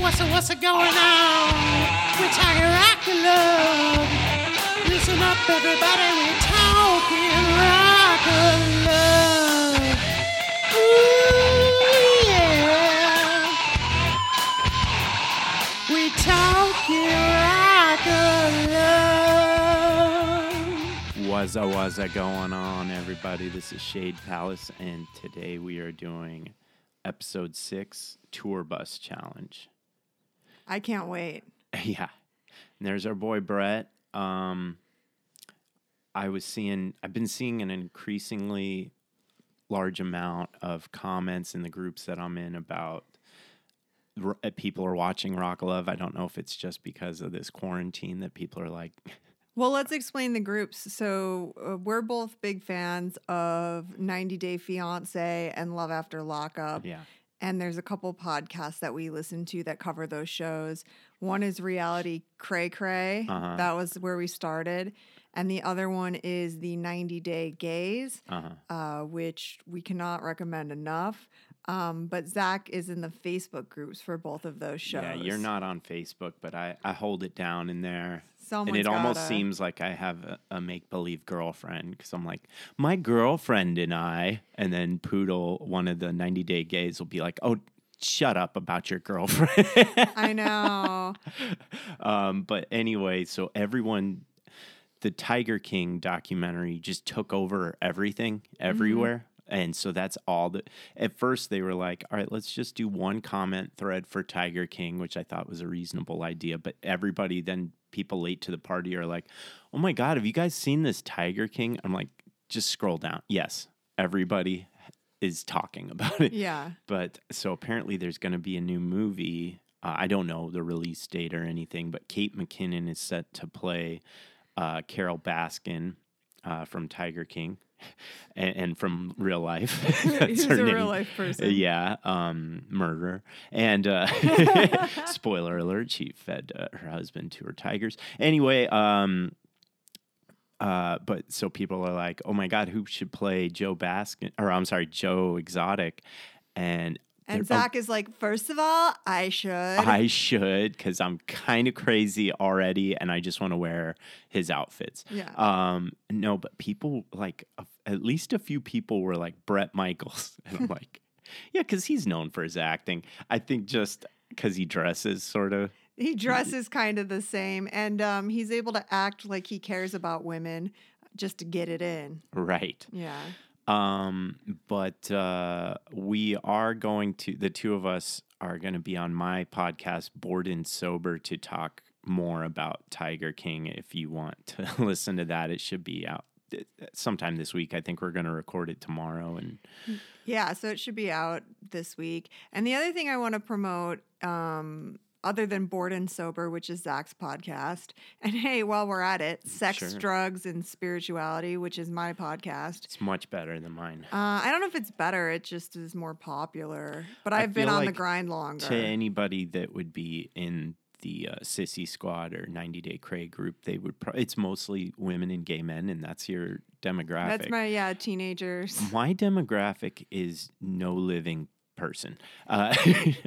What's what's going on? We're talking rock and love. Listen up, everybody. We're talking rock and love. Ooh, yeah. We're talking rock and love. Wazza wazza going on, everybody? This is Shade Palace, and today we are doing episode six tour bus challenge. I can't wait. yeah, and there's our boy Brett. Um, I was seeing, I've been seeing an increasingly large amount of comments in the groups that I'm in about r- uh, people are watching Rock Love. I don't know if it's just because of this quarantine that people are like, Well, let's explain the groups. So, uh, we're both big fans of 90 Day Fiance and Love After Lockup. yeah, And there's a couple podcasts that we listen to that cover those shows. One is Reality Cray Cray. Uh-huh. That was where we started. And the other one is the 90 Day Gays, uh huh. uh, which we cannot recommend enough. Um, but Zach is in the Facebook groups for both of those shows. Yeah, you're not on Facebook, but I, I hold it down in there. Someone's and it almost gotta- seems like I have a, a make believe girlfriend because I'm like, my girlfriend and I. And then Poodle, one of the 90 day gays, will be like, oh, shut up about your girlfriend. I know. um, but anyway, so everyone, the Tiger King documentary just took over everything everywhere. And so that's all that. At first, they were like, all right, let's just do one comment thread for Tiger King, which I thought was a reasonable idea. But everybody, then people late to the party are like, oh my God, have you guys seen this Tiger King? I'm like, just scroll down. Yes, everybody is talking about it. Yeah. But so apparently there's going to be a new movie. Uh, I don't know the release date or anything, but Kate McKinnon is set to play uh, Carole Baskin uh, from Tiger King and, and from real life. He's a name. real life person. Yeah, um, murderer. And uh, spoiler alert, she fed uh, her husband to her tigers. Anyway, um, uh, but so people are like, "Oh my God, who should play Joe Baskin?" Or I'm sorry, Joe Exotic, and And oh, Zach is like, first of all, I should. I should because I'm kind of crazy already, and I just want to wear his outfits. Yeah. Um. No, but people like a- at least a few people were like Bret Michaels, and I'm like, yeah, because he's known for his acting. I think just because he dresses sort of. he dresses kind of the same, and um, he's able to act like he cares about women just to get it in. Right. Yeah. Um, but uh, we are going to, the two of us are going to be on my podcast, Bored and Sober, to talk more about Tiger King. If you want to listen to that, it should be out uh, sometime this week. I think we're going to record it tomorrow. And Yeah, so it should be out this week. And the other thing I want to promote, um, other than Bored and Sober, which is Zach's podcast, and hey, while we're at it, Sex, Sure. Drugs, and Spirituality, which is my podcast. it's much better than mine. Uh, I don't know if it's better, it just is more popular, but I've been on the grind longer. To anybody that would be in the uh, Sissy Squad or 90 Day Craig group, they would, pro- it's mostly women and gay men, and that's your demographic. That's my, yeah, teenagers. my demographic is no living person. Uh,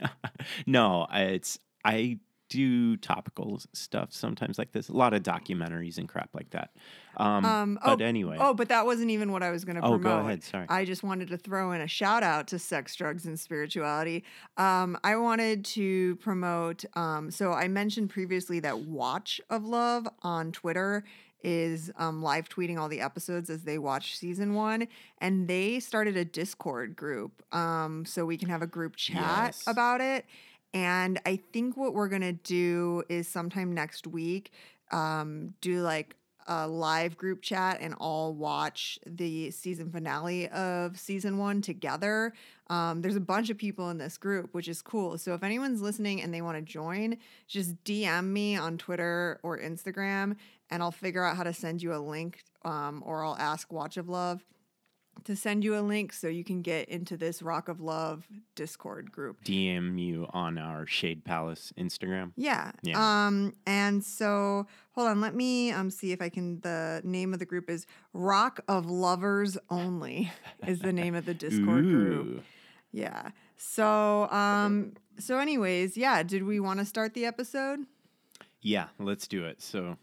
no, it's I do topical stuff sometimes like this. A lot of documentaries and crap like that. Um, Um, but oh, anyway, Oh, but that wasn't even what I was going to promote. Oh, go ahead, sorry. I just wanted to throw in a shout out to sex, drugs, and spirituality. Um, I wanted to promote. Um, so I mentioned previously that Watch of Love on Twitter is um, live tweeting all the episodes as they watch season one, and they started a Discord group um, so we can have a group chat Yes. about it. And I think what we're gonna do is sometime next week, um, do like a live group chat and all watch the season finale of season one together. Um, there's a bunch of people in this group, which is cool. So if anyone's listening and they want to join, just DM me on Twitter or Instagram, and I'll figure out how to send you a link, um, or I'll ask Watch of Love to send you a link so you can get into this Rock of Love Discord group. DM you on our Shade Palace Instagram. Yeah. Yeah. Um, and so hold on, let me um see if I can the name of the group is Rock of Lovers Only is the name of the Discord group. Yeah. So um so, anyways, yeah, did we want to start the episode? Yeah, let's do it. So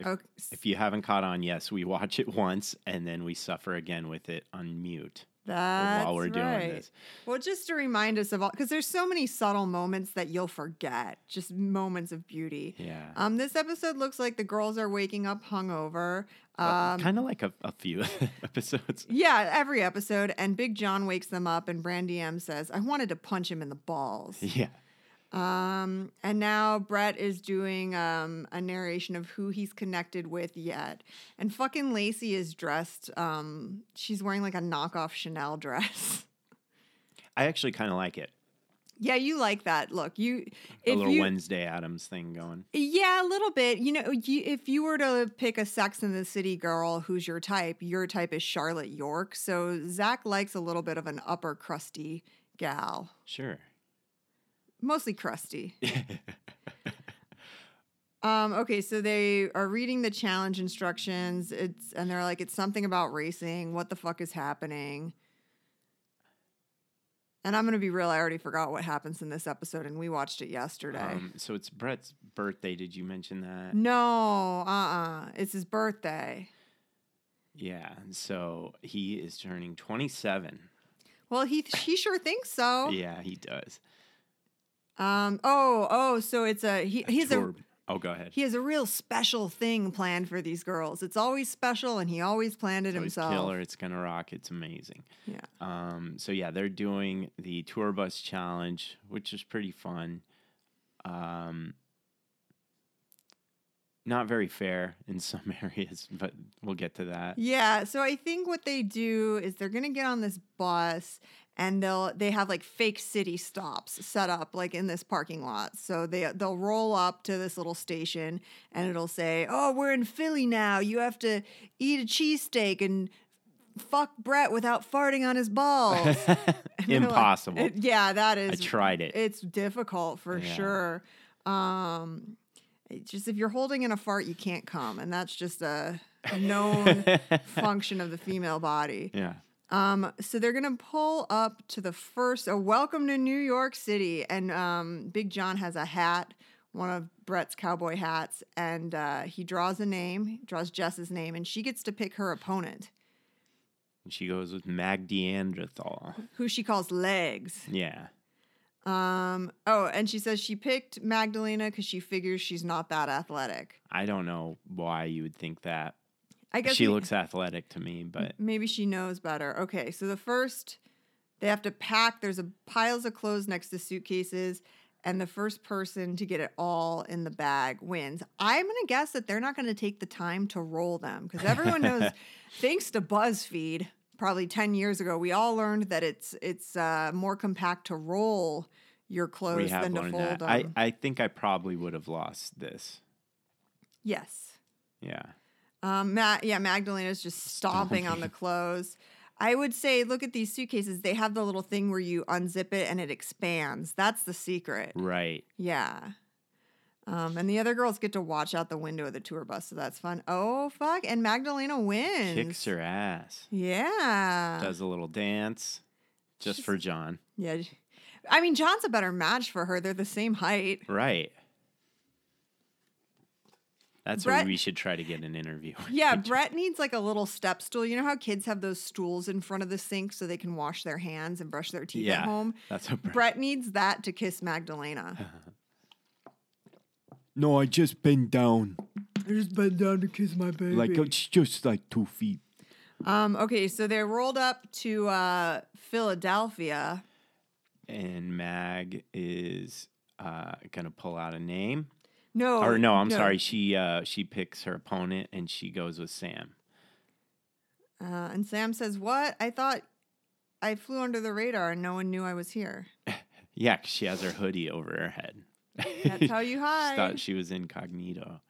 If- okay. if you haven't caught on, yes, we watch it once and then we suffer again with it on mute That's while we're doing this. Well, just to remind us of all, because there's so many subtle moments that you'll forget, just moments of beauty. Yeah. Um, this episode looks like the girls are waking up hungover. Um, kind of like a, a few episodes. yeah, every episode, and Big John wakes them up, and Brandy M says, "I wanted to punch him in the balls." Yeah. Um, and now Brett is doing um, a narration of who he's connected with yet. And fucking Lacey is dressed. Um, she's wearing like a knockoff Chanel dress. I actually kind of like it. yeah, you like that look. You, A little you, Wednesday Addams thing going. yeah, a little bit. You know, you, if you were to pick a Sex in the City girl who's your type, your type is Charlotte York. So Zach likes a little bit of an upper crusty gal, Sure. Mostly crusty. Um, okay, so they are reading the challenge instructions. It's and they're like, it's something about racing. What the fuck is happening? And I'm gonna be real. I already forgot what happens in this episode, and we watched it yesterday. Um, so it's Brett's birthday. Did you mention that? no, uh, uh it's his birthday. Yeah. and So he is turning 27. Well, he he sure thinks so. Yeah, he does. Um. Oh, oh. So it's a he. He's a Oh, go ahead. he has a real special thing planned for these girls. It's always special, and he always planned it it's himself. killer. It's gonna rock. It's amazing. Yeah. Um, so yeah, they're doing the tour bus challenge, which is pretty fun. Um, not very fair in some areas, but we'll get to that. Yeah, so I think what they do is they're gonna get on this bus and they'll they have like fake city stops set up like in this parking lot. So they they'll roll up to this little station and it'll say, "Oh, we're in Philly now. You have to eat a cheesesteak and fuck Brett without farting on his balls." They're like- Impossible. Yeah, that is. I tried it. It's difficult for Yeah. sure. Um, just if you're holding in a fart, you can't come, and that's just a known function of the female body. yeah. Um, so they're gonna pull up to the first. A welcome to New York City, and um, Big John has a hat, one of Brett's cowboy hats, and uh, he draws a name, draws Jess's name, and she gets to pick her opponent, And she goes with Mag Neanderthal. who she calls Legs. Yeah. Um, oh, and she says she picked Magdalena because she figures she's not that athletic. I don't know why you would think that. I guess She we- looks athletic to me, but maybe she knows better. Okay, so the first they have to pack. There's a piles of clothes next to suitcases, and the first person to get it all in the bag wins. I'm gonna guess that they're not gonna take the time to roll them because everyone knows, thanks to BuzzFeed, probably ten years ago, we all learned that it's it's uh, more compact to roll your clothes than to fold that. them. I, I think I probably would have lost this. yes. Yeah. Um, Ma- yeah, Magdalena's just stomping on the clothes. I would say, look at these suitcases. They have the little thing where you unzip it and it expands. That's the secret. Right. Yeah. Um, and the other girls get to watch out the window of the tour bus, so that's fun. Oh fuck! And Magdalena wins. Kicks her ass. Yeah. Does a little dance just for John. Yeah. I mean, John's a better match for her. They're the same height. Right. That's Brett- where we should try to get an interview. Yeah, Brett needs like a little step stool. You know how kids have those stools in front of the sink so they can wash their hands and brush their teeth yeah. at home? That's what Brett. Brett needs that to kiss Magdalena. No, I just bent down. I just bent down to kiss my baby. Like it's just like two feet. um, okay, so they rolled up to uh, Philadelphia. And Mag is uh, gonna pull out a name. No, or no, I'm sorry. She uh, she picks her opponent and she goes with Sam. Uh, and Sam says, "What? I thought I flew under the radar and no one knew I was here. Yeah, she has her hoodie over her head. That's how you She hide." thought she was incognito.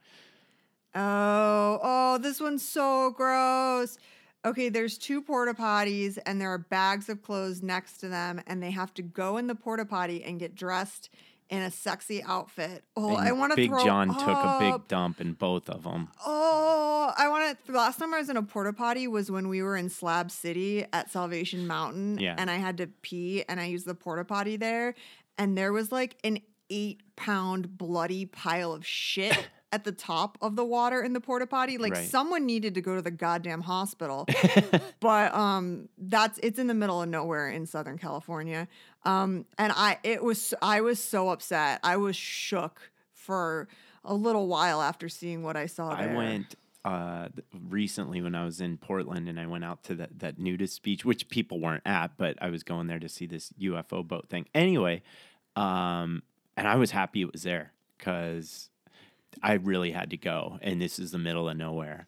Oh, oh, this one's so gross. Okay, there's two porta potties and there are bags of clothes next to them, and they have to go in the porta potty and get dressed in a sexy outfit. Oh, I want to Big John took a big dump in both of them. Oh, I want to. The last time I was in a porta potty was when we were in Slab City at Salvation Mountain, Yeah. and I had to pee, and I used the porta potty there. and there was like an eight pound bloody pile of shit at the top of the water in the porta potty. Like Right. someone needed to go to the goddamn hospital. but um that's it's in the middle of nowhere in Southern California. Um and I it was I was so upset. I was shook for a little while after seeing what I saw there. I went uh, recently when I was in Portland and I went out to that, that nudist beach, which people weren't at, but I was going there to see this UFO boat thing. Anyway, um, and I was happy it was there because I really had to go. And this is the middle of nowhere.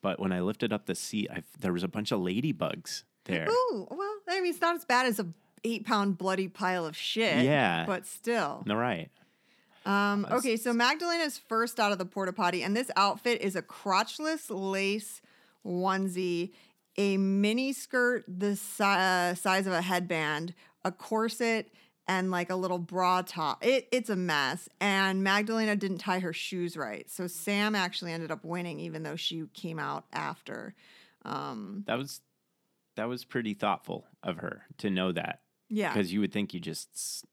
But when I lifted up the seat, I, there was a bunch of ladybugs there. Ooh, well, I mean, it's not as bad as a eight pound bloody pile of shit. Yeah. But still. No, right. Um, okay, so Magdalena's first out of the porta potty, and this outfit is a crotchless lace onesie, a mini skirt the si- uh, size of a headband, a corset, and like a little bra top. It, it's a mess. And Magdalena didn't tie her shoes right. So Sam actually ended up winning, even though she came out after. Um, That was that was pretty thoughtful of her to know that yeah. because you would think you just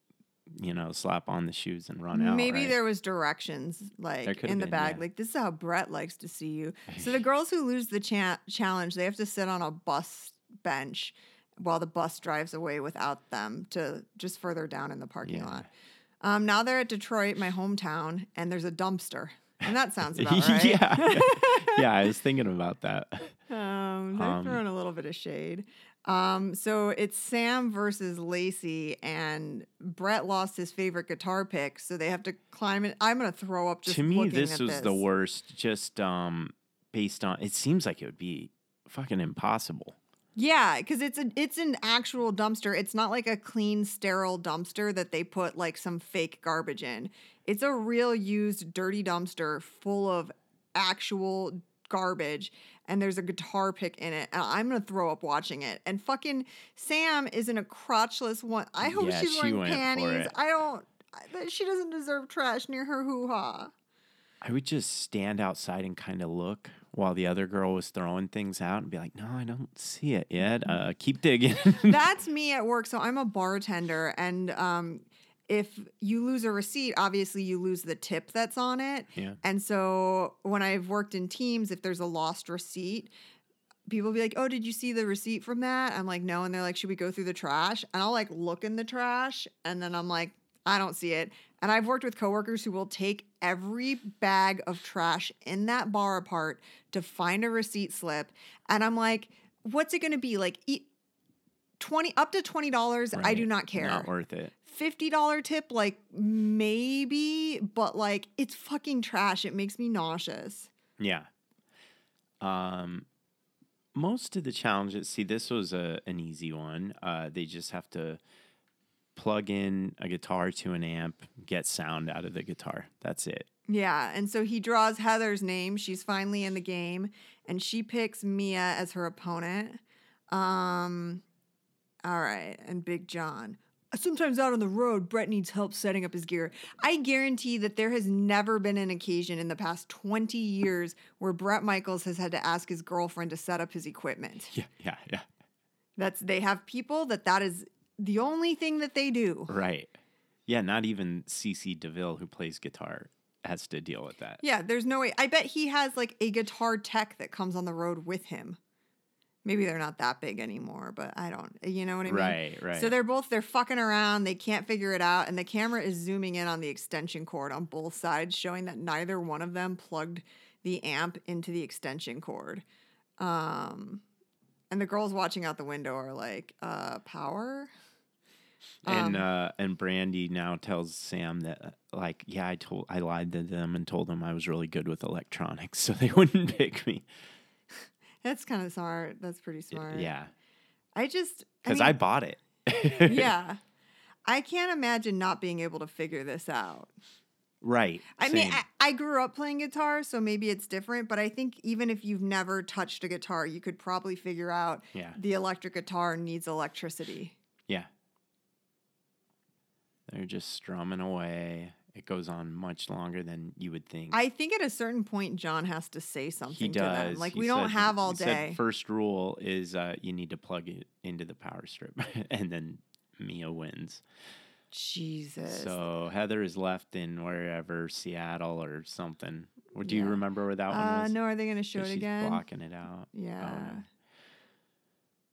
you know slap on the shoes and run out. Maybe right? there was directions like in the been, bag, yeah. like this is how Brett likes to see you. So the girls who lose the cha- challenge, they have to sit on a bus bench while the bus drives away without them to just further down in the parking Yeah. lot. Um, now they're at Detroit, my hometown, and there's a dumpster, and that sounds about right. yeah, yeah. I was thinking about that. Um, they're Um, throwing a little bit of shade. Um, so it's Sam versus Lacey, and Brett lost his favorite guitar pick, so they have to climb it. I'm gonna throw up just to me, this was the worst. Just um, based on it seems like it would be fucking impossible. Yeah, because it's a it's an actual dumpster. It's not like a clean, sterile dumpster that they put like some fake garbage in. It's a real used, dirty dumpster full of actual garbage, and there's a guitar pick in it. And I'm gonna throw up watching it. And fucking Sam is in a crotchless one. I hope Yeah, she's she wearing panties. I don't. She doesn't deserve trash near her hoo ha. I would just stand outside and kind of look while the other girl was throwing things out and be like, "No, I don't see it yet. Uh, keep digging." That's me at work. So I'm a bartender, and um, if you lose a receipt, obviously you lose the tip that's on it. Yeah. And so when I've worked in teams, if there's a lost receipt, people be like, "Oh, did you see the receipt from that?" I'm like, "No," and they're like, "Should we go through the trash?" And I'll like look in the trash, and then I'm like, "I don't see it." And I've worked with coworkers who will take every bag of trash in that bar apart to find a receipt slip, and I'm like, "What's it going to be like?" E- 20 up to $20 i do not care Not worth it. $50 tip like maybe but like it's fucking trash it makes me nauseous Yeah. Um, most of the challenges. See, this was a an easy one. Uh, they just have to plug in a guitar to an amp, get sound out of the guitar. That's it. yeah and so he draws heather's name she's finally in the game and she picks mia as her opponent um all right and big john Sometimes out on the road, Brett needs help setting up his gear. I guarantee that there has never been an occasion in the past 20 years where Bret Michaels has had to ask his girlfriend to set up his equipment. Yeah, yeah, yeah. That's they have people that that is the only thing that they do. Right. Yeah, not even CC DeVille, who plays guitar, has to deal with that. Yeah, there's no way. I bet he has like a guitar tech that comes on the road with him. Maybe they're not that big anymore, but I don't. You know what I mean? Right, right. So they're both they're fucking around. They can't figure it out, and the camera is zooming in on the extension cord on both sides, showing that neither one of them plugged the amp into the extension cord. Um, and the girls watching out the window are like, uh, "Power." And Um, uh, and Brandy now tells Sam that uh, like yeah I told I lied to them and told them I was really good with electronics so they wouldn't pick me That's kind of smart. That's pretty smart. yeah I just because mean, I, bought it yeah. I can't imagine not being able to figure this out. right I mean. I, I grew up playing guitar, so maybe it's different, but I think even if you've never touched a guitar, you could probably figure out Yeah. the electric guitar needs electricity. yeah they're just strumming away it goes on much longer than you would think I think at a certain point, John has to say something he to does them. Like, He we don't have all he said day. first rule is uh, you need to plug it into the power strip and then Mia wins Jesus. So Heather is left in wherever Seattle or something. Or do you remember where that one uh, was? no, are they going to show it she's again? blocking it out. Yeah. no.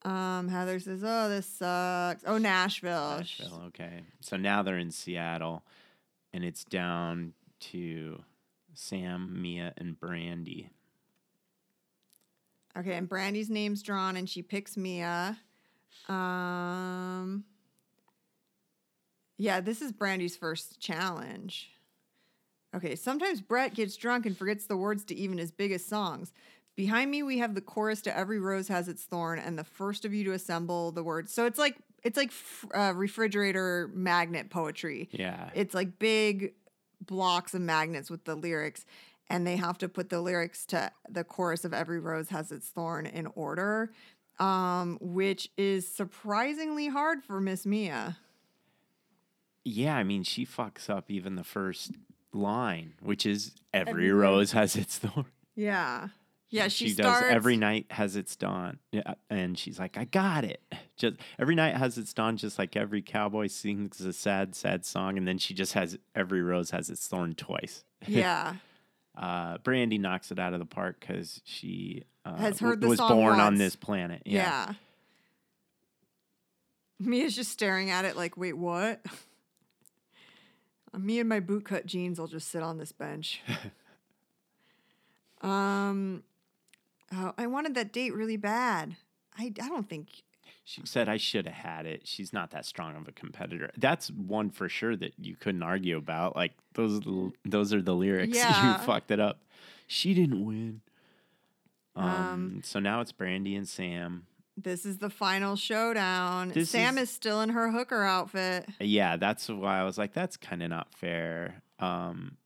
Um, Heather says, "Oh, this sucks." Oh, Nashville. Nashville. Okay. So now they're in Seattle, and it's down to Sam, Mia, and Brandy. Okay, and Brandy's name's drawn, and she picks Mia. Um, yeah, this is Brandy's first challenge. Okay, sometimes Brett gets drunk and forgets the words to even his biggest songs. Behind me, we have the chorus to "Every Rose Has Its Thorn," and the first of you to assemble the words. So it's like it's like uh, refrigerator magnet poetry. Yeah. It's like big blocks of magnets with the lyrics, and they have to put the lyrics to the chorus of Every Rose Has Its Thorn in order, um, which is surprisingly hard for Miss Mia. yeah. I mean, she fucks up even the first line, which is every, Every rose has its thorn. Yeah. Yeah, she, she starts, does every night has its dawn. Yeah, and she's like, I got it. Just every night has its dawn, just like every cowboy sings a sad, sad song, and then she just has every rose has its thorn twice. Yeah. Uh, Brandy knocks it out of the park because she uh, Has heard the was song born on this planet. yeah. Yeah. Mia's just staring at it like, wait, what? Me and my bootcut jeans will just sit on this bench. um, oh, I wanted that date really bad. I, I don't think She said, I should have had it. She's not that strong of a competitor. That's one for sure that you couldn't argue about. Like, those, are the- those are the lyrics. Yeah. You fucked it up. She didn't win. Um, Um, so now it's Brandy and Sam. this is the final showdown. This Sam is- is still in her hooker outfit. Yeah, that's why I was like, that's kind of not fair. Um,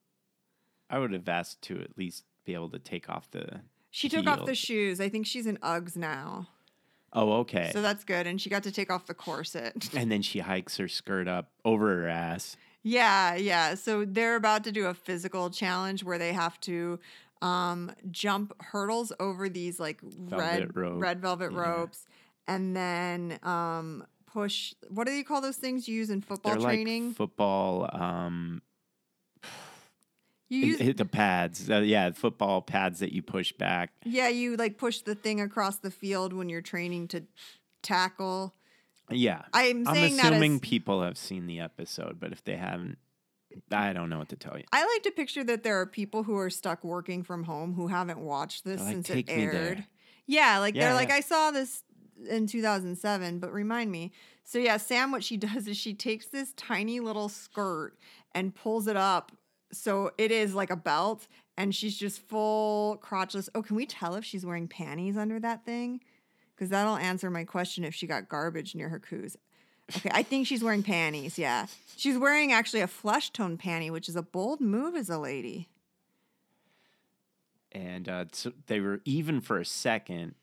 I would have asked to at least be able to take off the. She took off the shoes. I think she's in Uggs now. Oh, okay. So that's good. And she got to take off the corset. and then she hikes her skirt up over her ass. Yeah, yeah. So they're about to do a physical challenge where they have to um, jump hurdles over these like red Velvet rope. red velvet Yeah. ropes, and then um, push. What do you call those things you use in football They're training? like football. Um, you use it- the pads. Uh, yeah, football pads that you push back. yeah, you like push the thing across the field when you're training to tackle. Yeah. I'm I'm saying that assuming as people have seen the episode, but if they haven't, I don't know what to tell you. I like to picture that there are people who are stuck working from home who haven't watched this like, since it aired. there." Yeah, like Yeah, they're like. I saw this in 2007, but remind me. So yeah, Sam, what she does is she takes this tiny little skirt and pulls it up so it is like a belt, and she's just full crotchless. Oh, can we tell if she's wearing panties under that thing? Because that'll answer my question if she got garbage near her coos. Okay, I think she's wearing panties. Yeah, she's wearing actually a flesh tone panty, which is a bold move as a lady. And uh, so they were even for a second,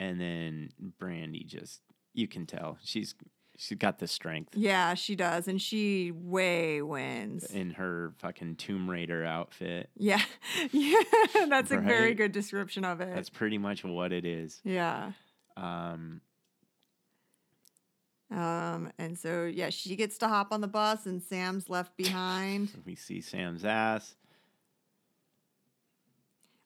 and then Brandy just you can tell she's she's got the strength Yeah, she does, and she way wins. in her fucking Tomb Raider outfit. Yeah, yeah, that's a very Right? good description of it. That's pretty much what it is. yeah. Um, Um, and so yeah, she gets to hop on the bus, and Sam's left behind. we see Sam's ass.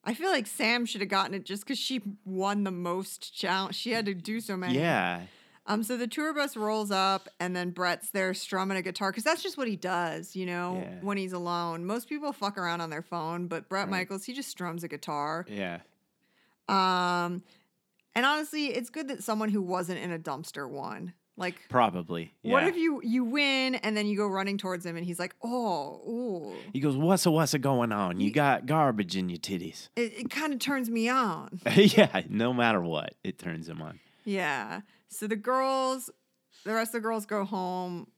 I feel like Sam should have gotten it just because she won the most challenge. She had to do so many. Yeah, Um. So the tour bus rolls up, and then Brett's there strumming a guitar because that's just what he does, you know, Yeah. when he's alone. Most people fuck around on their phone, but Brett Right. Michaels, he just strums a guitar. yeah. Um, and honestly, it's good that someone who wasn't in a dumpster won. Like, Probably. what if you you win and then you go running towards him and he's like, oh, ooh. He goes, "What's a what's a going on? You Ye- got garbage in your titties." It, it kind of turns me on. yeah, no matter what, it turns him on. Yeah. So the girls, the rest of the girls go home.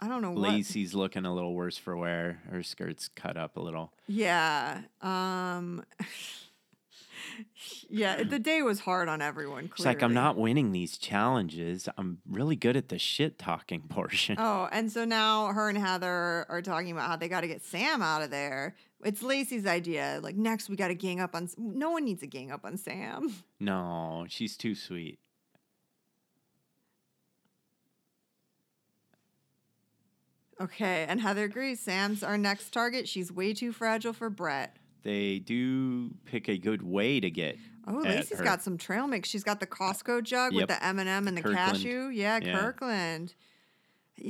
I don't know what. Lacey's looking a little worse for wear. Her skirt's cut up a little. Yeah. Um. yeah. The day was hard on everyone. Clearly. She's like, "I'm not winning these challenges. I'm really good at the shit talking portion." Oh, and so now her and Heather are talking about how they got to get Sam out of there. It's Lacey's idea. Like next, we got to gang up on. No one needs to gang up on Sam. No, she's too sweet. Okay, and Heather agrees. Sam's our next target. She's way too fragile for Brett. They do pick a good way to get. Oh, Lacey's her. got some trail mix. She's got the Costco jug Yep. with the M and m and the Kirkland. cashew. Yeah, Yeah. Kirkland.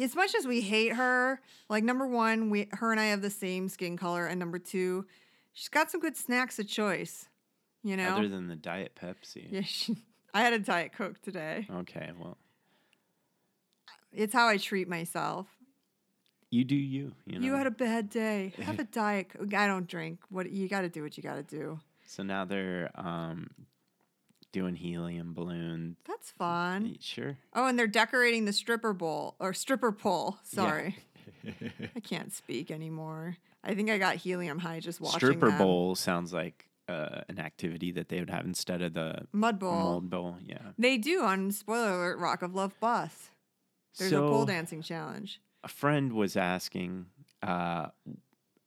As much as we hate her, like number one, we her and I have the same skin color, and number two, she's got some good snacks of choice. You know, Other than the Diet Pepsi. yeah. She, I had a diet coke today. Okay, well, It's how I treat myself. You do you. You, know? You had a bad day. Have a diet. Coke. I don't drink. What you got to do? What you got to do. So now they're um, doing helium balloon. That's fun. Sure. Oh, and they're decorating the stripper bowl or stripper pole. Sorry, I can't speak anymore. I think I got helium high just watching Stripper them. bowl sounds like uh, an activity that they would have instead of the mud bowl. mold bowl. Yeah. They do on spoiler alert Rock of Love bus. There's so a pole dancing challenge. A friend was asking uh,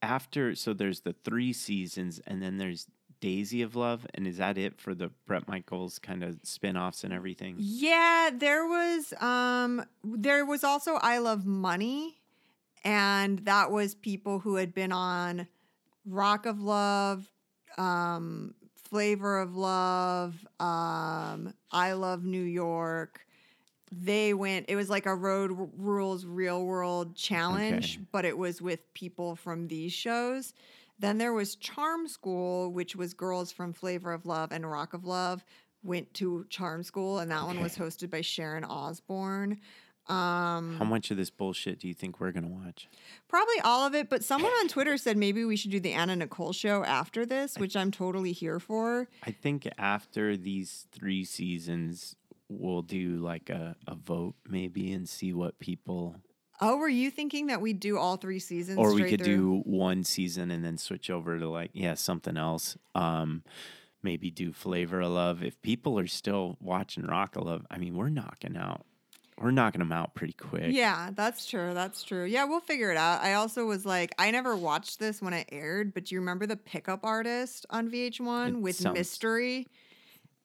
after. So there's the three seasons, and then there's Daisy of Love, and is that it for the Bret Michaels kind of spin-offs and everything? Yeah, there was um there was also I Love Money and that was people who had been on Rock of Love, um Flavor of Love, um I Love New York. They went it was like a Road R- Rules Real World challenge, Okay. but it was with people from these shows. Then there was Charm School, which was girls from Flavor of Love and Rock of Love went to Charm School, and that one was hosted by Sharon Osbourne. Um, How much of this bullshit do you think we're gonna watch? probably all of it, but someone on Twitter said maybe we should do the Anna Nicole show after this, which I'm totally here for. I think after these three seasons, we'll do like a, a vote maybe and see what people, Oh, were you thinking that we'd do all three seasons? or we could through? do one season and then switch over to like yeah something else. Um, maybe do Flavor of Love. If people are still watching Rock of Love, I mean, we're knocking out, we're knocking them out pretty quick. Yeah, that's true. That's true. Yeah, we'll figure it out. I also was like, I never watched this when it aired, but do you remember the pickup artist on VH1 It with sounds Mystery?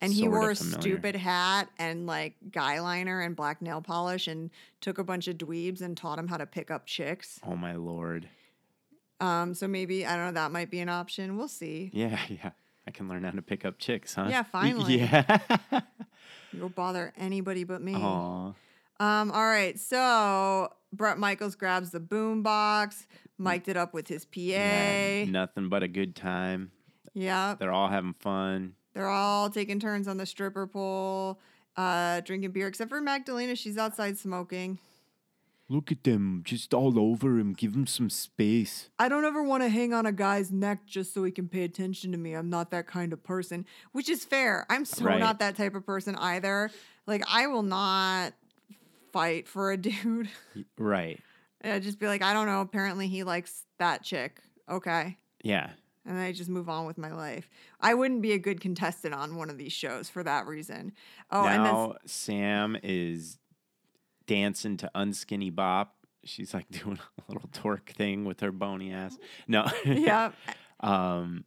And he wore a stupid hat and like guy liner and black nail polish and took a bunch of dweebs and taught them how to pick up chicks. Oh my lord. Um, so maybe I don't know, that might be an option. We'll see. Yeah, yeah. I can learn how to pick up chicks, huh? Yeah, finally. Yeah. You'll bother anybody but me. Aw. Um, all right, so Bret Michaels grabs the boom box, mic'd it up with his PA. Yeah, nothing but a good time. Yeah. They're all having fun. They're all taking turns on the stripper pole, uh, drinking beer, except for Magdalena. She's outside smoking. Look at them, just all over him. Give him some space. I don't ever want to hang on a guy's neck just so he can pay attention to me. I'm not that kind of person, which is fair. I'm so Right. not that type of person either. Like, I will not fight for a dude. Right. I'd just be like, I don't know. Apparently, he likes that chick. Okay. Yeah. And then I just move on with my life. I wouldn't be a good contestant on one of these shows for that reason. Oh, and then now Sam is dancing to Unskinny Bop. She's like doing a little twerk thing with her bony ass. No. yeah. um,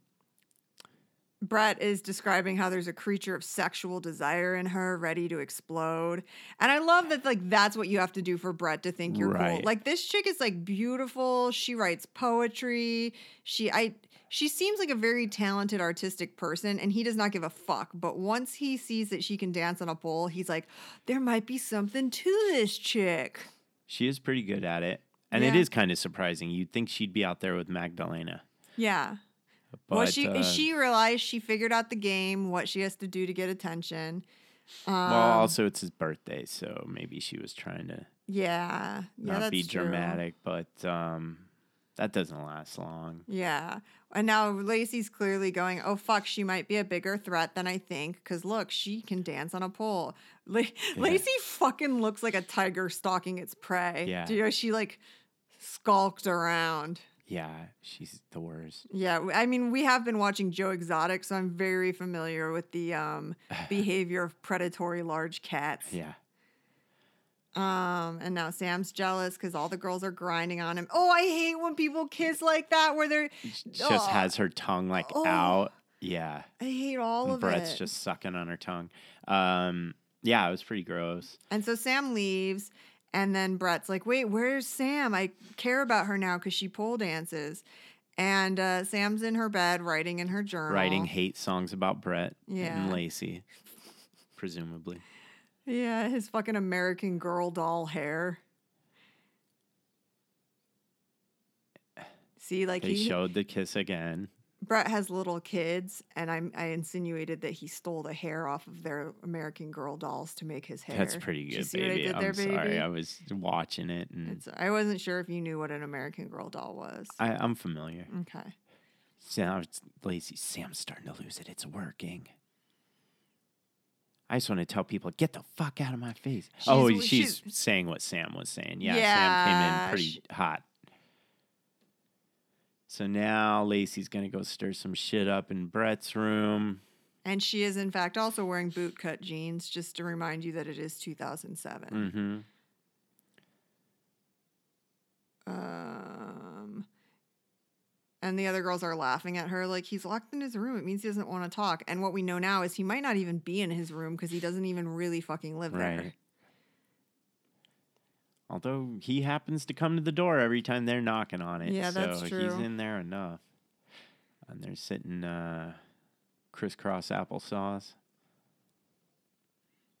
Brett is describing how there's a creature of sexual desire in her ready to explode. And I love that like that's what you have to do for Brett to think you're cool. Like this chick is like beautiful. She writes poetry. She I she seems like a very talented artistic person and he does not give a fuck. But once he sees that she can dance on a pole, he's like, there might be something to this chick. she is pretty good at it. And it Yeah. is kind of surprising. You'd think she'd be out there with Magdalena. Yeah. But well, she uh, she realized she figured out the game, what she has to do to get attention. Um, well, also it's his birthday, so maybe she was trying to yeah, yeah, not that's be true. dramatic, but um, that doesn't last long. Yeah, and now Lacey's clearly going, "Oh fuck, she might be a bigger threat than I think." Because look, she can dance on a pole. La- Lacey fucking looks like a tiger stalking its prey. Yeah. Do you know she like skulked around? Yeah, she's the worst. Yeah, I mean, we have been watching Joe Exotic, so I'm very familiar with the um, behavior of predatory large cats. Yeah. Um, and now Sam's jealous because all the girls are grinding on him. Oh, I hate when people kiss like that, where they're Just Ugh. has her tongue like Oh. out. Yeah. I hate all And of Brett's it. Brett's just sucking on her tongue. Um, yeah, it was pretty gross. And so Sam leaves, And then Brett's like, wait, where's Sam? I care about her now because she pole dances. And uh, Sam's in her bed writing in her journal. Writing hate songs about Brett Yeah. and Lacey, presumably. Yeah, his fucking American Girl doll hair. See, like They he, showed the kiss again. Brett has little kids, and I I insinuated that he stole the hair off of their American Girl dolls to make his hair. That's pretty good, see what I baby. I'm there, sorry. baby? I was watching it and It's, I wasn't sure if you knew what an American Girl doll was. I, I'm familiar. okay. Now it's Sam's starting to lose it. It's working. I just want to tell people, get the fuck out of my face. oh, She's- she's, she's- saying what Sam was saying. Yeah, Yeah, Sam came in pretty sh- hot. So now Lacey's gonna go stir some shit up in Brett's room. And she is, in fact, also wearing bootcut jeans, just to remind you that it is 2007. Mm-hmm. Um, and the other girls are laughing at her like he's locked in his room. It means he doesn't want to talk. And what we know now is he might not even be in his room because he doesn't even really fucking live there. Right. Although he happens to come to the door every time they're knocking on it. Yeah, that's so He's in there enough. And they're sitting uh, crisscross applesauce.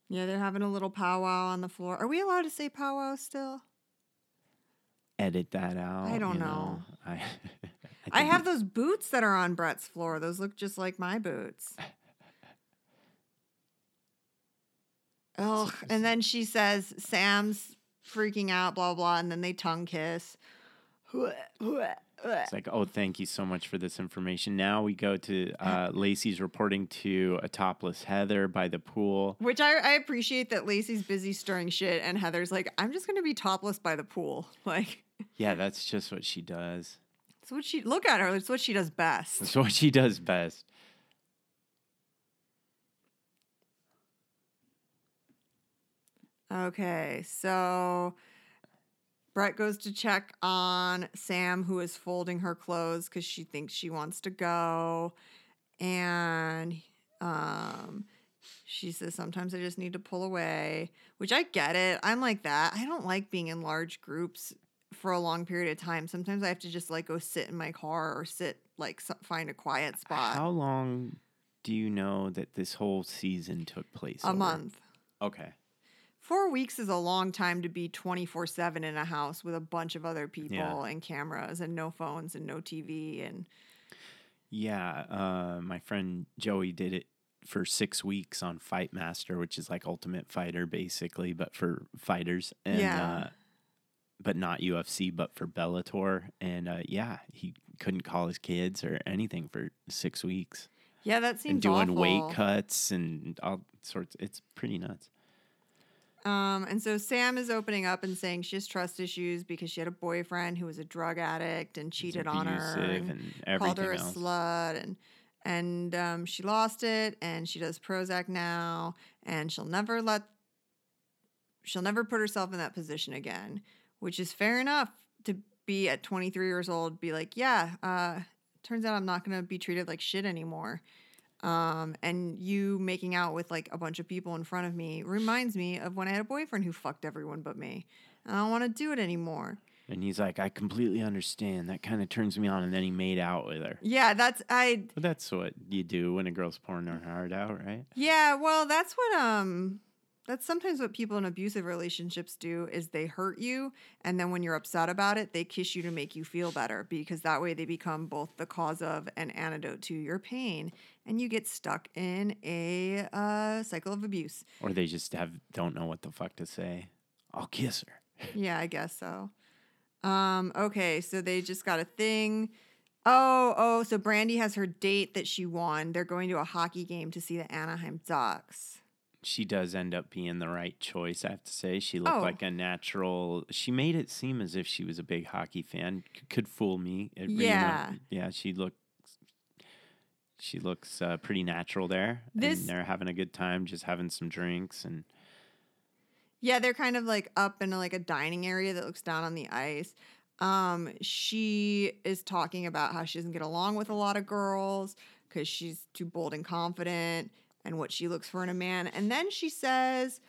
Yeah, they're having a little powwow on the floor. Are we allowed to say powwow still? Edit that out. I don't you know. I, I, I have those boots that are on Brett's floor. Those look just like my boots. Oh, and then she says Sam's freaking out, blah blah, and then they tongue kiss. It's like, oh, thank you so much for this information. Now we go to uh, Lacey's reporting to a topless Heather by the pool. Which I, I appreciate that Lacey's busy stirring shit, and Heather's like, I'm just gonna be topless by the pool. Like, Yeah, that's just what she does. It's what she look at her. It's what she does best. That's what she does best. Okay, so Brett goes to check on Sam, who is folding her clothes because she thinks she wants to go. And um, she says, Sometimes I just need to pull away, which I get it. I'm like that. I don't like being in large groups for a long period of time. Sometimes I have to just like go sit in my car or sit, like, find a quiet spot. How long do you know that this whole season took place? a over? month. Okay. Four weeks is a long time to be 24 7 in a house with a bunch of other people Yeah. and cameras and no phones and no TV. And Yeah, uh, my friend Joey did it for six weeks on Fight Master, which is like Ultimate Fighter, basically, but for fighters. And, Yeah. Uh, but not UFC, but for Bellator. And uh, yeah, he couldn't call his kids or anything for six weeks. yeah, that seems and doing awful. weight cuts and all sorts. It's pretty nuts. Um, and so Sam is opening up and saying she has trust issues because she had a boyfriend who was a drug addict and cheated on her. and and called her a else. slut and and um, she lost it and she does Prozac now and she'll never let she'll never put herself in that position again, which is fair enough to be at 23 years old be like, yeah, uh, turns out I'm not going to be treated like shit anymore. Um, and you making out with like a bunch of people in front of me reminds me of when I had a boyfriend who fucked everyone but me. I don't want to do it anymore. And he's like, I completely understand. That kind of turns me on. And then he made out with her. Yeah, that's I But that's what you do when a girl's pouring her heart out, right? Yeah, well, that's what um that's sometimes what people in abusive relationships do is they hurt you and then when you're upset about it, they kiss you to make you feel better because that way they become both the cause of and antidote to your pain and you get stuck in a uh, cycle of abuse. Or they just have don't know what the fuck to say. I'll kiss her. Yeah, I guess so. Um okay, so they just got a thing. Oh, oh, so Brandy has her date that she won. They're going to a hockey game to see the Anaheim Ducks. She does end up being the right choice, I have to say. She looked Oh. like a natural. She made it seem as if she was a big hockey fan. C- could fool me. It, you know, Yeah. yeah, she looked. She looks uh, pretty natural there. This- and they're having a good time, just having some drinks and Yeah, they're kind of like up in like a dining area that looks down on the ice. Um, she is talking about how she doesn't get along with a lot of girls because she's too bold and confident and what she looks for in a man. And then she says,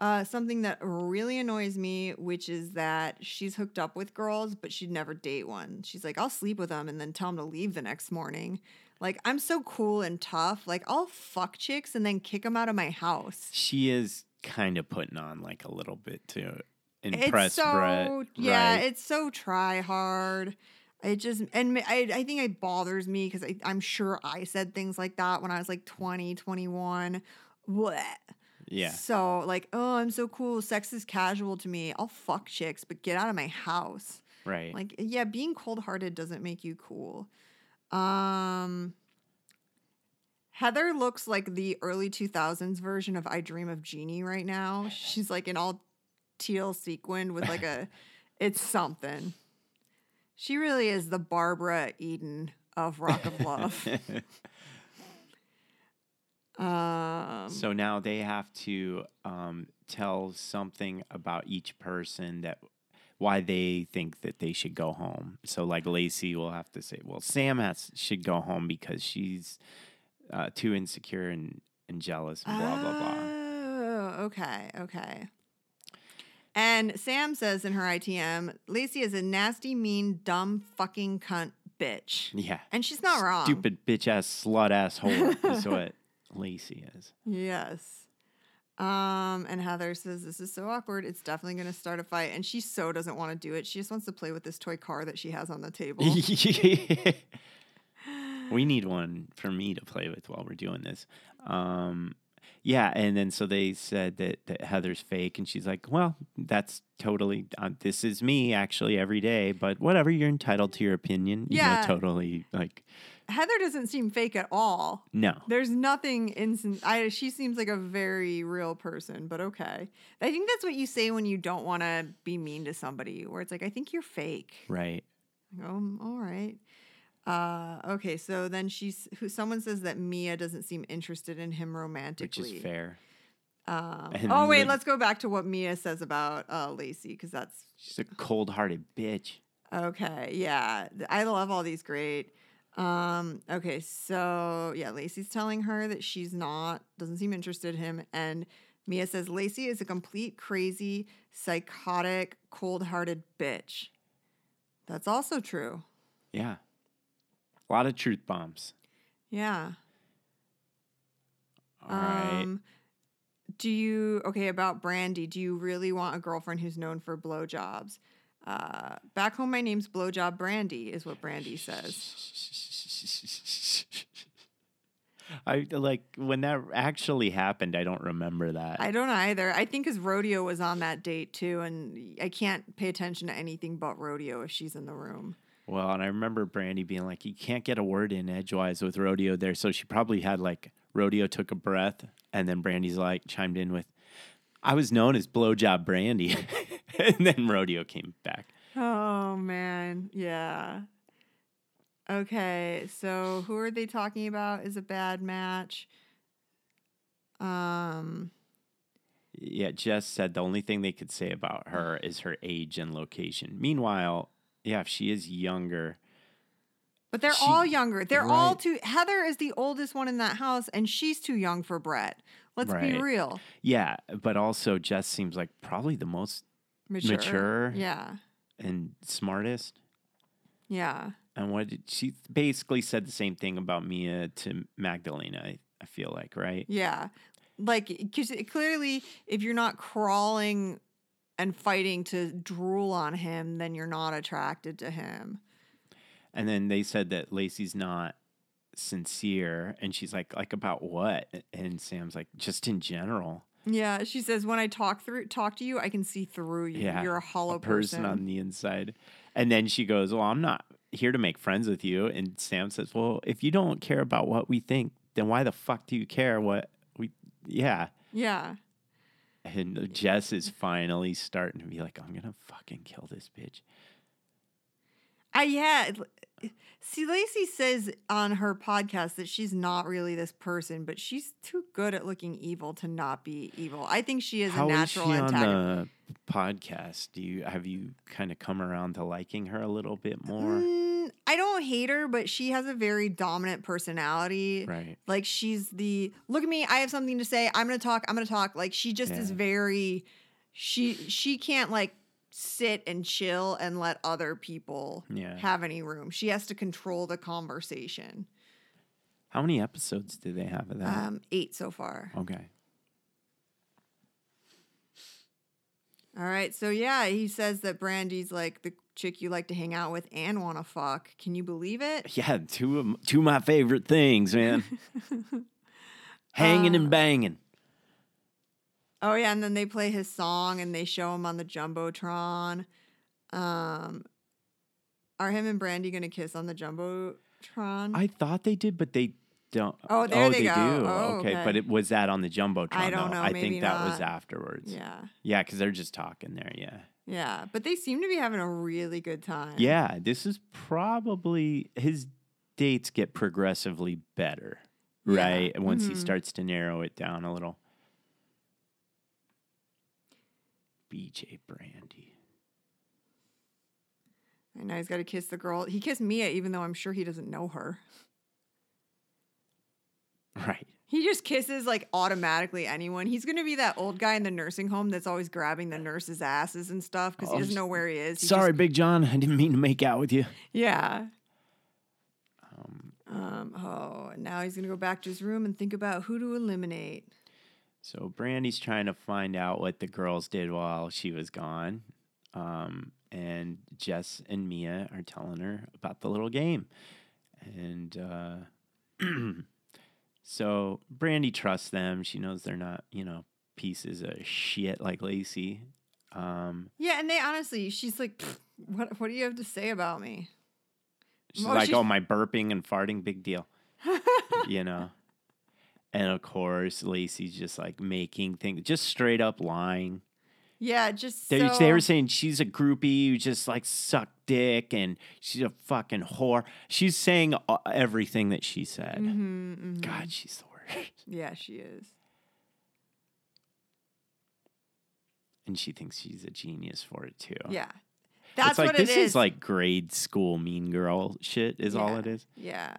Uh, something that really annoys me, which is that she's hooked up with girls, but she'd never date one. She's like, I'll sleep with them and then tell them to leave the next morning. Like, I'm so cool and tough. Like, I'll fuck chicks and then kick them out of my house. She is kind of putting on like a little bit to impress it's so Brett. yeah, right? it's so try hard. It just and I, I think it bothers me because I'm sure I said things like that when I was like 20, 21. What? yeah. So like, oh, I'm so cool. Sex is casual to me. I'll fuck chicks, but get out of my house. Right. Like, yeah, being cold hearted doesn't make you cool. Um Heather looks like the early 2000s version of I Dream of Jeannie right now. She's like in all teal sequined with like a it's something. She really is the Barbara Eden of Rock of Love. um so now they have to um, tell something about each person that why they think that they should go home. So like Lacey will have to say, well, Sam has should go home because she's uh, too insecure and, and jealous and blah blah blah. Oh, okay, okay. And Sam says in her ITM, Lacey is a nasty, mean, dumb, fucking cunt bitch. Yeah. And she's not wrong. Stupid bitch ass slut ass whore is what Lacey is. Yes. Um, and Heather says this is so awkward. It's definitely going to start a fight, and she so doesn't want to do it. She just wants to play with this toy car that she has on the table. we need one for me to play with while we're doing this. Um, yeah, and then so they said that, that Heather's fake, and she's like, "Well, that's totally. Uh, this is me actually every day, but whatever. You're entitled to your opinion. You Yeah. know, totally like Heather doesn't seem fake at all. no. There's nothing instant. I she seems like a very real person, but okay. I think that's what you say when you don't want to be mean to somebody, where it's like, I think you're fake. Right. I go, "Um, all right. Uh, okay, so then she's who someone says that Mia doesn't seem interested in him romantically, Which is fair. Um, oh wait, then- let's go back to what Mia says about uh, Lacey because that's She's a cold hearted bitch. okay. Yeah, I love all these great. Um, okay, so yeah, Lacey's telling her that she's not doesn't seem interested in him, and Mia says Lacey is a complete crazy, psychotic, cold-hearted bitch. That's also true. Yeah. A lot of truth bombs. Yeah. All right. Um, do you okay about Brandy? Do you really want a girlfriend who's known for blowjobs? Uh, back home, my name's Blowjob Brandy, is what Brandy says. I like when that actually happened. I don't remember that. I don't either. I think because Rodeo was on that date too, and I can't pay attention to anything but Rodeo if she's in the room. Well, and I remember Brandy being like, "You can't get a word in edgewise with Rodeo there." So she probably had like Rodeo took a breath, and then Brandy's like chimed in with, "I was known as Blowjob Brandy," and then Rodeo came back. Oh man, yeah. Okay, so who are they talking about is a bad match? Um, Yeah, Jess said the only thing they could say about her is her age and location. Meanwhile, yeah, if she is younger, But they're She- all younger. They're all too. Heather is the oldest one in that house, and she's too young for Bret. Let's be real. yeah, but also Jess seems like probably the most Mature. Mature. Yeah. and smartest. Yeah. And what did she basically said the same thing about Mia to Magdalena, I, I feel like, right? Yeah. Like, because clearly, if you're not crawling and fighting to drool on him, then you're not attracted to him. And then they said that Lacey's not sincere and she's like like about what? And Sam's like just in general. Yeah, she says when I talk through talk to you, I can see through you. Yeah. You're a hollow a person, on the inside. And then she goes, "Well, I'm not here to make friends with you." And Sam says, "Well, if you don't care about what we think, then why the fuck do you care what we yeah." Yeah. And Jess is finally starting to be like, I'm gonna fucking kill this bitch. I yeah. See, Lacey says on her podcast that she's not really this person, but she's too good at looking evil to not be evil. I think she is How a is natural she on the podcast? Do you have you kind of come around to liking her a little bit more? Mm, I don't hate her, but she has a very dominant personality. Right. Like she's the look at me, I have something to say. I'm gonna talk, I'm gonna talk. Like she just is very she she can't like sit and chill and let other people Yeah. have any room. She has to control the conversation. How many episodes do they have of that? Um, eight so far. okay. All right. So yeah, he says that Brandy's like the chick you like to hang out with and want to fuck. Can you believe it? Yeah, two of two of my favorite things, man. Hanging Uh, and banging. Oh yeah, and then they play his song and they show him on the jumbotron. Um, are him and Brandy gonna kiss on the jumbotron? I thought they did, but they don't. Oh, there they go. do. Oh, okay. okay. but it was that on the jumbotron. I don't though? know, I think that was afterwards. yeah, Yeah, because they're just talking there. Yeah. yeah, but they seem to be having a really good time. Yeah, this is probably his dates get progressively better, Yeah. right? Once he Mhm. starts to narrow it down a little. BJ Brandy. And now he's got to kiss the girl. He kissed Mia, even though I'm sure he doesn't know her. Right. He just kisses like automatically anyone. He's gonna be that old guy in the nursing home that's always grabbing the nurses' asses and stuff because Oh, he doesn't know where he is. He Sorry, just- Big John. I didn't mean to make out with you. yeah. Um, Um. Oh, now he's gonna go back to his room and think about who to eliminate. So Brandy's trying to find out what the girls did while she was gone. Um, and Jess and Mia are telling her about the little game. And uh, so Brandy trusts them. She knows they're not, you know, pieces of shit like Lacey. Um, Yeah, and they honestly, she's like, "What? What do you have to say about me?" she's Well, like, she's- oh, my burping and farting, big deal. you know? And of course, Lacey's just like making things, just straight up lying. Yeah, just They, so, they were saying she's a groupie who just like sucked dick and she's a fucking whore. She's saying uh, everything that she said. Mhm, mhm. God, she's the worst. Yeah, she is. And she thinks she's a genius for it too. Yeah, that's it's like what this it is. is like grade school mean girl shit is all it is. Yeah.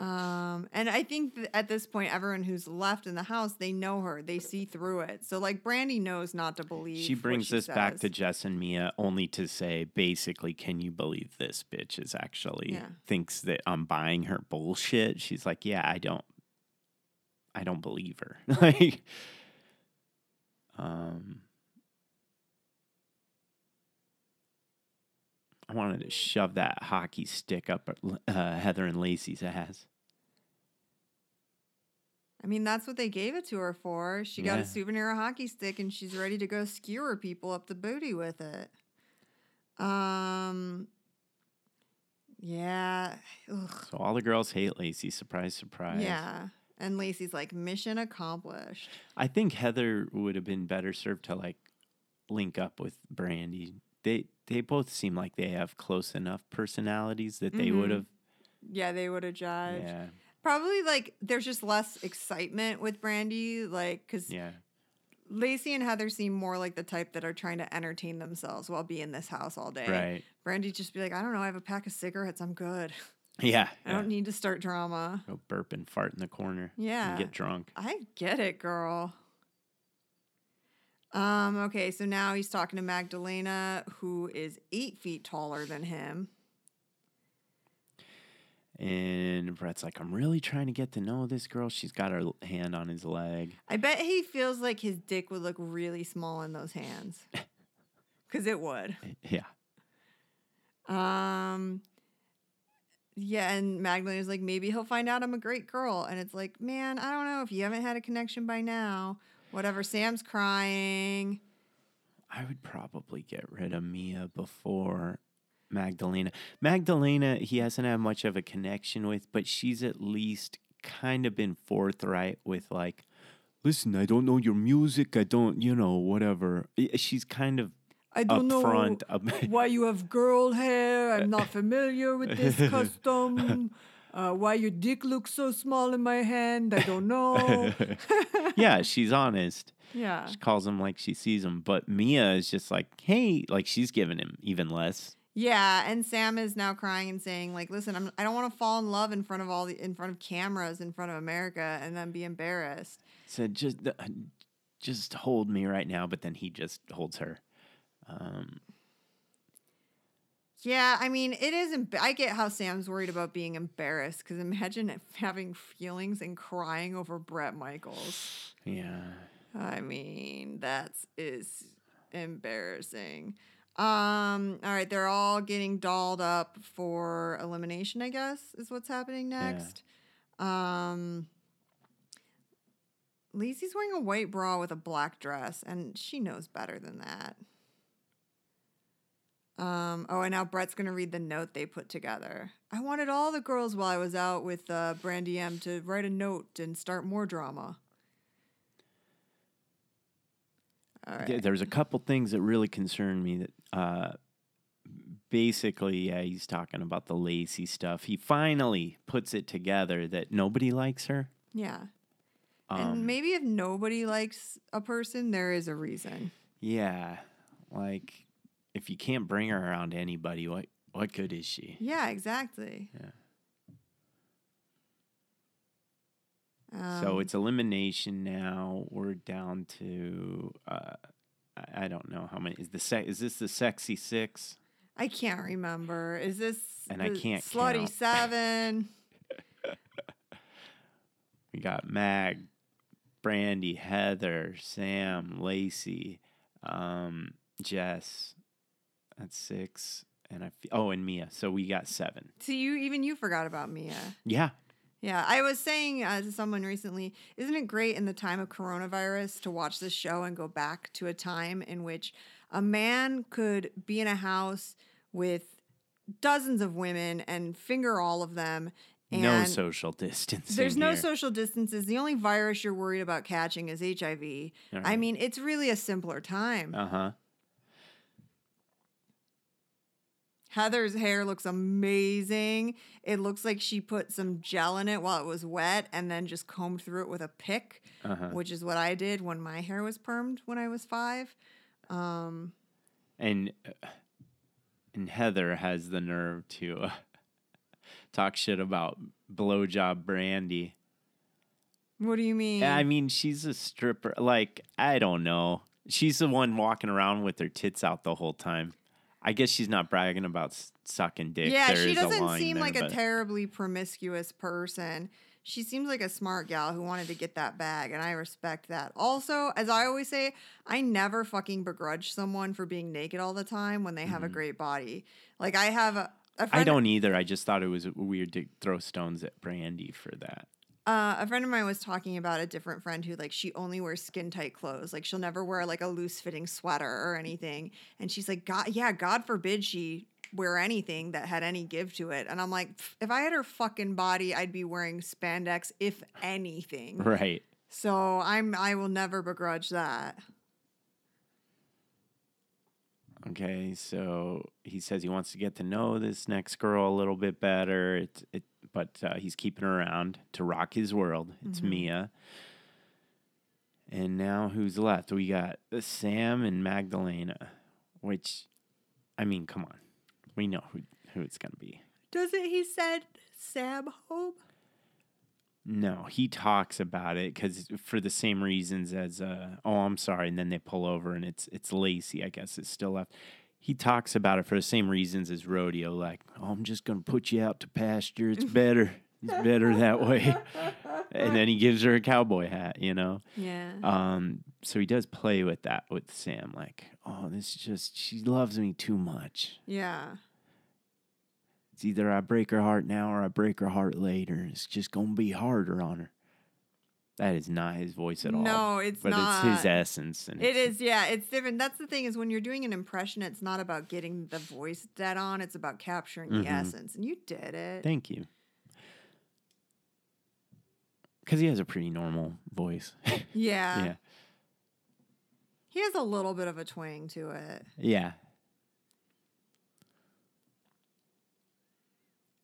Um, and I think that at this point, everyone who's left in the house, they know her. They see through it. So, like, Brandy knows not to believe. She brings she this back to Jess and Mia only to say basically, can you believe this bitch is actually Yeah. thinks that I'm buying her bullshit? She's like, Yeah, I don't I don't believe her. like um I wanted to shove that hockey stick up uh, Heather and Lacey's ass. I mean, that's what they gave it to her for. She got Yeah. a souvenir hockey stick, and she's ready to go skewer people up the booty with it. Um. Yeah. Ugh. So all the girls hate Lacey. Surprise, surprise. Yeah. And Lacey's like, mission accomplished. I think Heather would have been better served to like link up with Brandy. They they both seem like they have close enough personalities that they would Mhm. have. Yeah, they would have judged. Yeah, Probably like there's just less excitement with Brandy, like because yeah, Lacey and Heather seem more like the type that are trying to entertain themselves while being in this house all day. right. Brandy just be like, I don't know, I have a pack of cigarettes, I'm good. Yeah, I yeah. don't need to start drama. go burp and fart in the corner. Yeah. and get drunk. I get it, girl. Um, okay, so now he's talking to Magdalena, who is eight feet taller than him. And Bret's like, I'm really trying to get to know this girl. She's got her hand on his leg. I bet he feels like his dick would look really small in those hands. Cause it would. Yeah, Um yeah, and Magdalena's like, maybe he'll find out I'm a great girl. And it's like, man, I don't know if you haven't had a connection by now. Whatever. Sam's crying. I would probably get rid of Mia before Magdalena. Magdalena, he hasn't had much of a connection with, but she's at least kind of been forthright with like, listen, I don't know your music. I don't, you know, whatever. She's kind of I don't know upfront. up- why you have girl hair. I'm not familiar with this custom. Uh, why your dick looks so small in my hand. I don't know. yeah, she's honest. yeah. She calls him like she sees him, but Mia is just like, hey, like she's giving him even less. Yeah, and Sam is now crying and saying like, "Listen, I'm, I don't want to fall in love in front of all the in front of cameras in front of America and then be embarrassed." Said just uh, just hold me right now, but then he just holds her. Um, Yeah, I mean, it is. Emb- I get how Sam's worried about being embarrassed because imagine having feelings and crying over Bret Michaels. yeah. I mean, that's is embarrassing. Um, all right, they're all getting dolled up for elimination, I guess, is what's happening Yeah. next. Um Lacey's wearing a white bra with a black dress, and she knows better than that. Um, oh, and now Bret's gonna read the note they put together. I wanted all the girls while I was out with uh, Brandy M to write a note and start more drama. All right. Th- There's a couple things that really concern me that uh basically yeah he's talking about the Lacey stuff. He finally puts it together that nobody likes her. Yeah. Um, and maybe if nobody likes a person, there is a reason. yeah, like if you can't bring her around anybody, what what good is she? Yeah, exactly. Yeah. Um, so it's elimination now. We're down to uh I- don't know how many is the se- is this the sexy six? I can't remember. Is this And I can't slutty count. seven? We got Mag, Brandy, Heather, Sam, Lacey, um, Jess. That's six. And I fe- oh, and Mia. So we got seven. so you even you forgot about Mia. Yeah. Yeah, I was saying uh, to someone recently, isn't it great in the time of coronavirus to watch this show and go back to a time in which a man could be in a house with dozens of women and finger all of them? And no social distancing. There's no here. social distances. The only virus you're worried about catching is HIV. I mean, it's really a simpler time. Uh huh. Heather's hair looks amazing. It looks like she put some gel in it while it was wet and then just combed through it with a pick, Uh huh. which is what I did when my hair was permed when I was five. Um, And and Heather has the nerve to uh, talk shit about blowjob Brandy. what do you mean? I mean, she's a stripper. Like, I don't know. She's the one walking around with her tits out the whole time. I guess she's not bragging about sucking dick. yeah, There she doesn't seem there, like a terribly promiscuous person. She seems like a smart gal who wanted to get that bag, and I respect that. Also, as I always say, I never fucking begrudge someone for being naked all the time when they have a great body. Like I have a, Mm-hmm. I don't either. I just thought it was weird to throw stones at Brandy for that. Uh, a friend of mine was talking about a different friend who like she only wears skin tight clothes. Like she'll never wear like a loose fitting sweater or anything. And she's like, God, yeah, God forbid she wear anything that had any give to it. And I'm like, if I had her fucking body, I'd be wearing spandex, if anything. Right. So I'm I will never begrudge that. Okay. So he says he wants to get to know this next girl a little bit better. It, it, but uh, he's keeping her around to rock his world. It's Mia. And now who's left? We got Sam and Magdalena, which, I mean, come on. We know who, who it's going to be. Doesn't he said Sam Hope? No, he talks about it because for the same reasons as uh, oh, I'm sorry, and then they pull over and it's it's Lacey, I guess, is still left. He talks about it for the same reasons as rodeo, like oh, I'm just gonna put you out to pasture. It's better, it's better that way. And then he gives her a cowboy hat, you know. Yeah. Um, so he does play with that with Sam, like oh, this is just she loves me too much. yeah. It's either I break her heart now or I break her heart later. It's just gonna be harder on her. That is not his voice at all. No, it's but not. it's his essence, and it's- yeah. It's different. That's the thing is when you're doing an impression, it's not about getting the voice dead on. It's about capturing the Mhm. essence, and you did it. Thank you. Because he has a pretty normal voice. yeah. yeah, He has a little bit of a twang to it. yeah.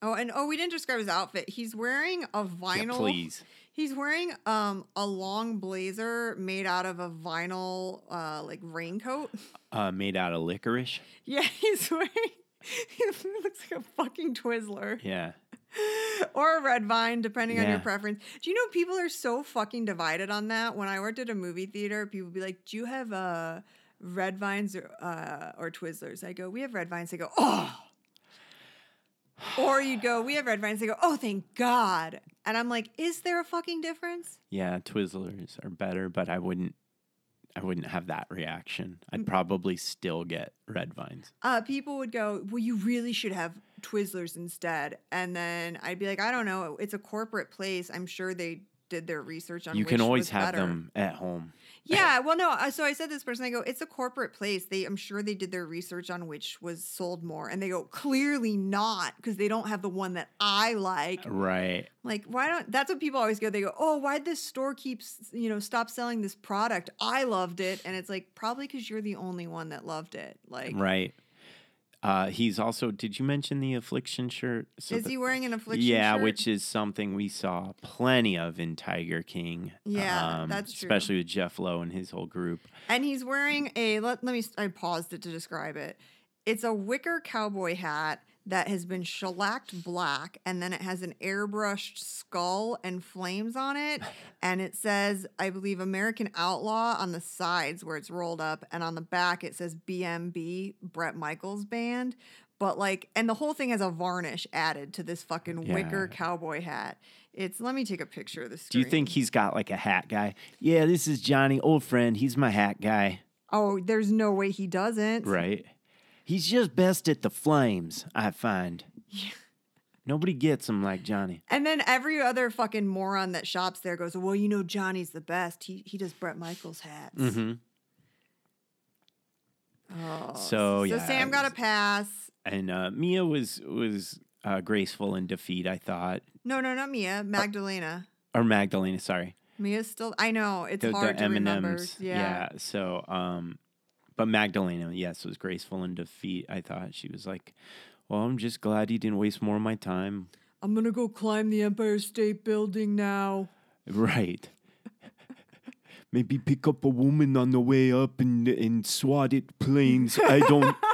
Oh, and oh, we didn't describe his outfit. He's wearing a Yeah, vinyl. please. He's wearing um a long blazer made out of a vinyl uh like raincoat. Uh, made out of licorice. Yeah, he's wearing he looks like a fucking Twizzler Yeah. or a red vine, depending on your preference. Do you know people are so fucking divided on that? When I worked at a movie theater, people would be like, "Do you have uh, red vines or uh, or Twizzlers?" I go, "We have red vines." They go, "Oh." Or you'd go, "We have red vines." They go, "Oh, thank God." And I'm like, "Is there a fucking difference?" Yeah, Twizzlers are better, but I wouldn't I wouldn't have that reaction. Mm. I'd probably still get red vines. uh, people would go, Well, you really should have Twizzlers instead. And then I'd be like, I don't know. It's a corporate place. I'm sure they did their research on You can always have better. them at home. Yeah. Well, no. So I said this person, I go, It's a corporate place. They, I'm sure they did their research on which was sold more. And they go, Clearly not, because they don't have the one that I like. Right. Like, why don't, that's what people always go, they go, Oh, why'd this store keeps, you know, stop selling this product? I loved it. And it's like, probably because you're the only one that loved it. Like, Right. Uh, he's also. Did you mention the affliction shirt? So is the- he wearing an affliction shirt Yeah, shirt? which is something we saw plenty of in Tiger King. um, Yeah, that's true. Especially with Jeff Lowe and his whole group. And he's wearing a let, let me I paused it to describe it. It's a wicker cowboy hat that has been shellacked black and then it has an airbrushed skull and flames on it and it says I believe American Outlaw on the sides where it's rolled up and on the back it says BMB Bret Michaels band but like and the whole thing has a varnish added to this fucking wicker cowboy hat. It's let me take a picture of this. Do you think he's got like a hat guy? Yeah, this is Johnny, old friend. He's my hat guy. Oh, there's no way he doesn't. Right. He's just best at the flames, I find. Yeah. Nobody gets him like Johnny. And then every other fucking moron that shops there goes, "Well, you know Johnny's the best. He he does Bret Michaels hats." hmm Oh, So, yeah, Sam got a pass. And uh, Mia was was uh, graceful in defeat, I thought, No, no, not Uh, Mia. Magdalena. or Magdalena. Sorry, Mia's still. I know it's the, hard the to remember. M&Ms. Yeah. So, um, but Magdalena, yes, was graceful in defeat. I thought she was like, "Well, I'm just glad he didn't waste more of my time." I'm gonna go climb the Empire State Building now. Right. Maybe pick up a woman on the way up and and swat it planes. I don't.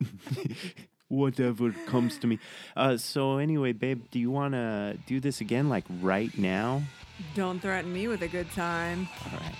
Whatever comes to me. Uh, so anyway, babe, do you want to do this again, like right now? Don't threaten me with a good time. All right.